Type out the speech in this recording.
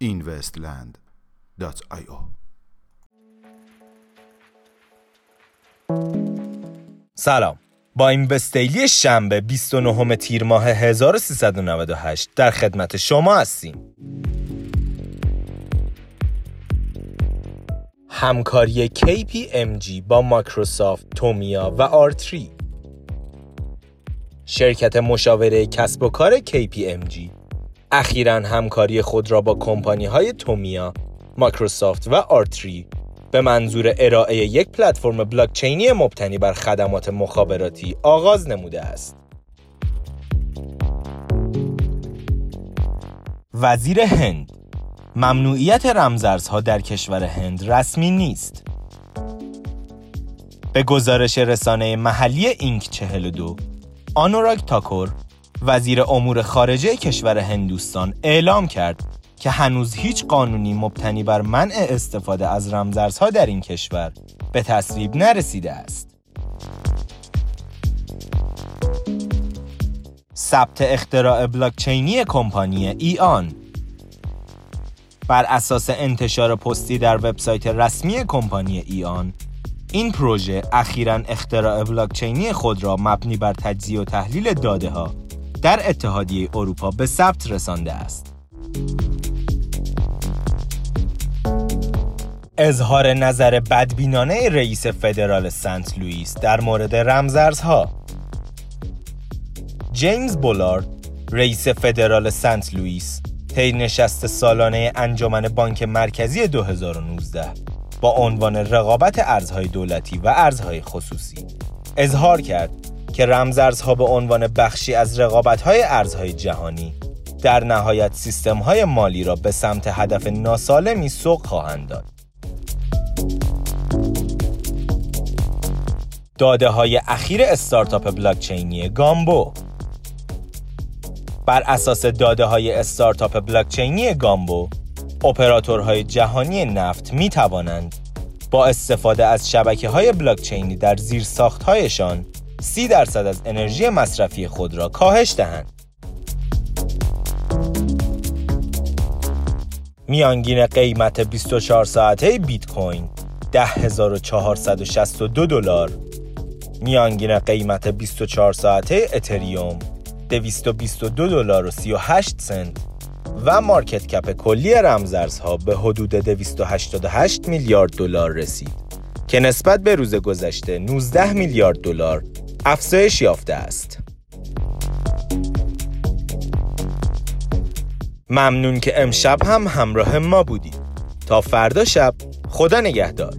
investland.io سلام. با این وستیلی شنبه 29 تیر ماه 1398 در خدمت شما هستیم. همکاری KPMG با مایکروسافت، تومیا و آرتری شرکت مشاوره کسب و کار KPMG اخیرا همکاری خود را با کمپانی های تومیا، مایکروسافت و آرتری به منظور ارائه یک پلتفرم بلاکچینی مبتنی بر خدمات مخابراتی آغاز نموده است. وزیر هند. ممنوعیت رمزارزها در کشور هند رسمی نیست. به گزارش رسانه محلی اینک 42 آنوراگ تاکور وزیر امور خارجه کشور هندوستان اعلام کرد که هنوز هیچ قانونی مبتنی بر منع استفاده از رمزارزها در این کشور به تصویب نرسیده است. ثبت اختراع بلاکچینی کمپانی ای آن بر اساس انتشار پستی در وبسایت رسمی کمپانی ای آن این پروژه اخیرا اختراع بلاکچینی خود را مبنی بر تجزیه و تحلیل داده ها در اتحادیه اروپا به ثبت رسانده است. اظهار نظر بدبینانه رئیس فدرال سنت لوئیس در مورد رمزارزها جیمز بولارد رئیس فدرال سنت لوئیس طی نشست سالانه انجمن بانک مرکزی 2019 با عنوان رقابت ارزهای دولتی و ارزهای خصوصی اظهار کرد که رمزارزها به عنوان بخشی از رقابت‌های ارزهای جهانی در نهایت سیستم‌های مالی را به سمت هدف ناسالمی سوق خواهند داد. داده های اخیر استارتاپ بلاکچینی گامبو بر اساس داده های استارتاپ بلاکچینی گامبو اپراتورهای جهانی نفت می توانند با استفاده از شبکه های بلاکچینی در زیر هایشان 30 درصد از انرژی مصرفی خود را کاهش دهند. میانگین قیمت 24 ساعته بیت کوین 10462 دلار میانگین قیمت 24 ساعته اتریوم 222 دلار و 38 سنت و مارکت کپ کلی رمزارزها به حدود 288 میلیارد دلار رسید که نسبت به روز گذشته 19 میلیارد دلار افزایش یافته است. ممنون که امشب هم همراه ما بودید. تا فردا شب خدا نگهدار.